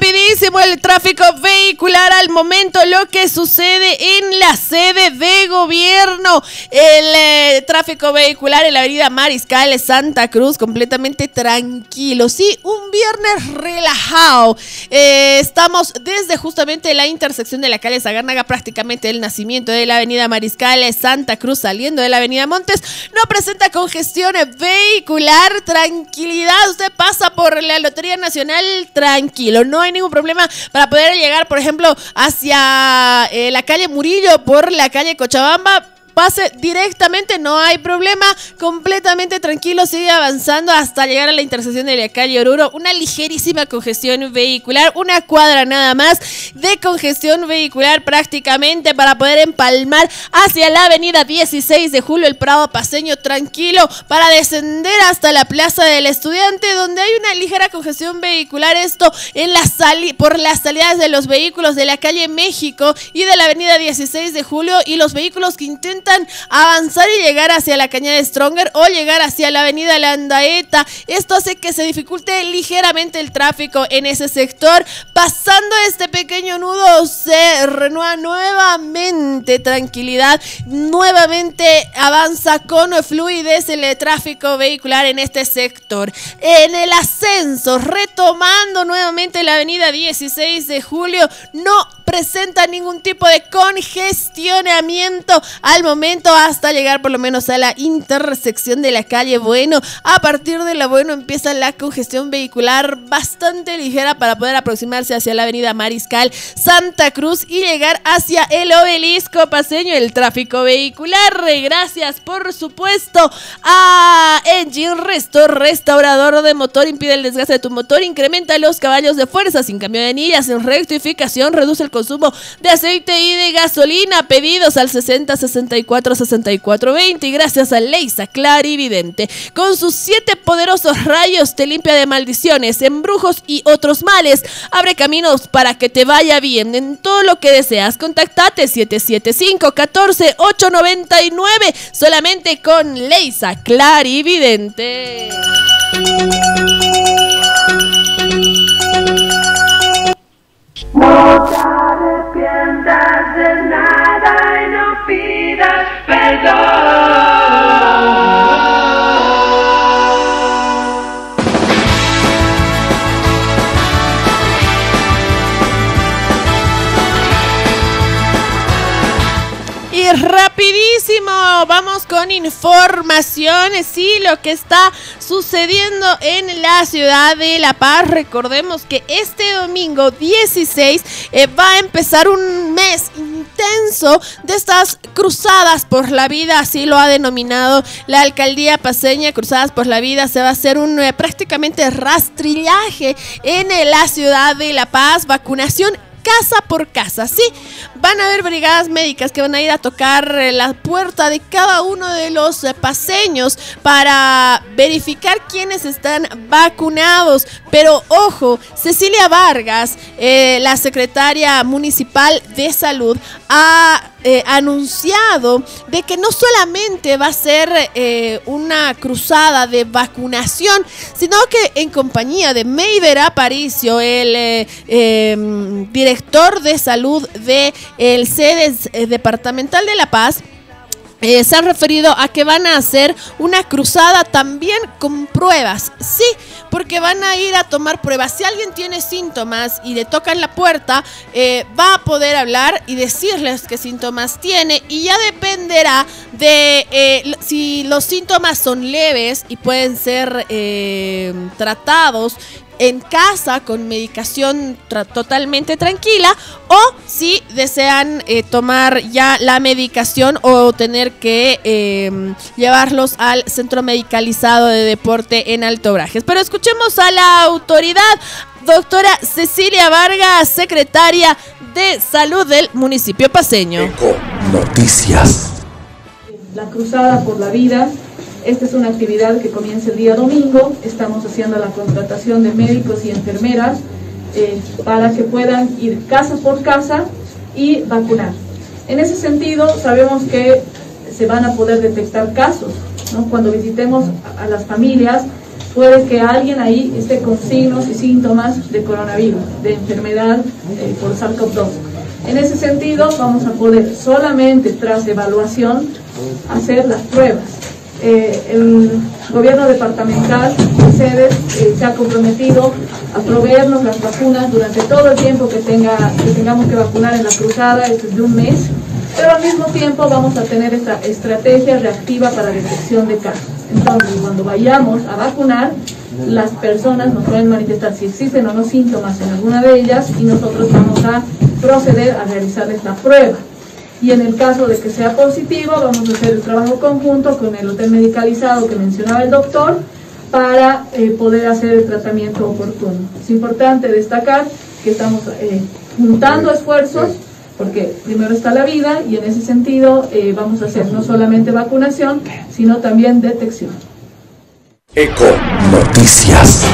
rápido Rapidísimo el tráfico vehicular al momento, lo que sucede en la sede de gobierno. El eh, tráfico vehicular en la avenida Mariscal Santa Cruz completamente tranquilo. Sí, un viernes relajado. Eh, estamos desde justamente la intersección de la calle Zagárnaga, prácticamente el nacimiento de la avenida Mariscal Santa Cruz saliendo de la avenida Montes. No presenta congestión vehicular, tranquilidad. Usted pasa por la Lotería Nacional tranquilo, no hay ningún problema para poder llegar, por ejemplo, hacia eh, la calle Murillo por la calle Cochabamba pase directamente, no hay problema, completamente tranquilo, sigue avanzando hasta llegar a la intersección de la calle Oruro, una ligerísima congestión vehicular, una cuadra nada más de congestión vehicular prácticamente para poder empalmar hacia la avenida 16 de julio, el Prado Paseño, tranquilo, para descender hasta la Plaza del Estudiante, donde hay una ligera congestión vehicular, esto en la sali por las salidas de los vehículos de la calle México y de la avenida 16 de julio y los vehículos que intentan avanzar y llegar hacia la cañada Stronger o llegar hacia la avenida Landaeta. Esto hace que se dificulte ligeramente el tráfico en ese sector. Pasando este pequeño nudo se renueva nuevamente tranquilidad, nuevamente avanza con fluidez el tráfico vehicular en este sector. En el ascenso, retomando nuevamente la avenida 16 de julio, no presenta ningún tipo de congestionamiento al momento hasta llegar por lo menos a la intersección de la calle Bueno. A partir de la Bueno empieza la congestión vehicular bastante ligera para poder aproximarse hacia la avenida Mariscal Santa Cruz y llegar hacia el obelisco paseño, el tráfico vehicular. Gracias por supuesto a Engine Restore, restaurador de motor, impide el desgaste de tu motor, incrementa los caballos de fuerza sin cambio de anillas, en rectificación, reduce el consumo de aceite y de gasolina. Pedidos al 60 64 64 20 y gracias a Leisa Clarividente. Con sus siete poderosos rayos te limpia de maldiciones, embrujos y otros males. Abre caminos para que te vaya bien en todo lo que deseas. Contactate 775 14 899 solamente con Leisa Clarividente. Vamos con informaciones. Y lo que está sucediendo en la ciudad de La Paz. Recordemos que este domingo 16 eh, va a empezar un mes intenso de estas cruzadas por la vida, así lo ha denominado la alcaldía paseña, cruzadas por la vida, se va a hacer un eh, prácticamente rastrillaje en eh, la ciudad de La Paz, vacunación casa por casa, ¿sí? Van a haber brigadas médicas que van a ir a tocar eh, la puerta de cada uno de los eh, paseños para verificar quiénes están vacunados. Pero ojo, Cecilia Vargas, eh, la secretaria municipal de salud, ha eh, anunciado de que no solamente va a ser eh, una cruzada de vacunación, sino que en compañía de Meider Aparicio, el eh, em, director de salud del el sede departamental de La Paz, eh, se han referido a que van a hacer una cruzada también con pruebas. Sí, porque van a ir a tomar pruebas. Si alguien tiene síntomas y le tocan la puerta, eh, va a poder hablar y decirles qué síntomas tiene. Y ya dependerá de eh, si los síntomas son leves y pueden ser eh, tratados en casa con medicación tra- totalmente tranquila o si desean eh, tomar ya la medicación o tener que eh, llevarlos al centro medicalizado de deporte en Alto Brajes. Pero escuchemos a la autoridad, doctora Cecilia Vargas, secretaria de salud del municipio paseño. Noticias. La Cruzada por la Vida. Esta es una actividad que comienza el día domingo. Estamos haciendo la contratación de médicos y enfermeras eh, para que puedan ir casa por casa y vacunar. En ese sentido, sabemos que se van a poder detectar casos. Cuando visitemos a- a las familias, puede que alguien ahí esté con signos y síntomas de coronavirus, de enfermedad eh, por SARS-CoV-2. En ese sentido, vamos a poder solamente tras evaluación hacer las pruebas. Eh, el gobierno departamental de sedes eh, se ha comprometido a proveernos las vacunas durante todo el tiempo que, tenga, que tengamos que vacunar en la cruzada, es de un mes, pero al mismo tiempo vamos a tener esta estrategia reactiva para detección de casos. Entonces, cuando vayamos a vacunar, las personas nos pueden manifestar si existen o no síntomas en alguna de ellas y nosotros vamos a proceder a realizarles la prueba. Y en el caso de que sea positivo, vamos a hacer el trabajo conjunto con el hotel medicalizado que mencionaba el doctor para eh, poder hacer el tratamiento oportuno. Es importante destacar que estamos eh, juntando esfuerzos porque primero está la vida y en ese sentido eh, vamos a hacer no solamente vacunación, sino también detección. Eco Noticias.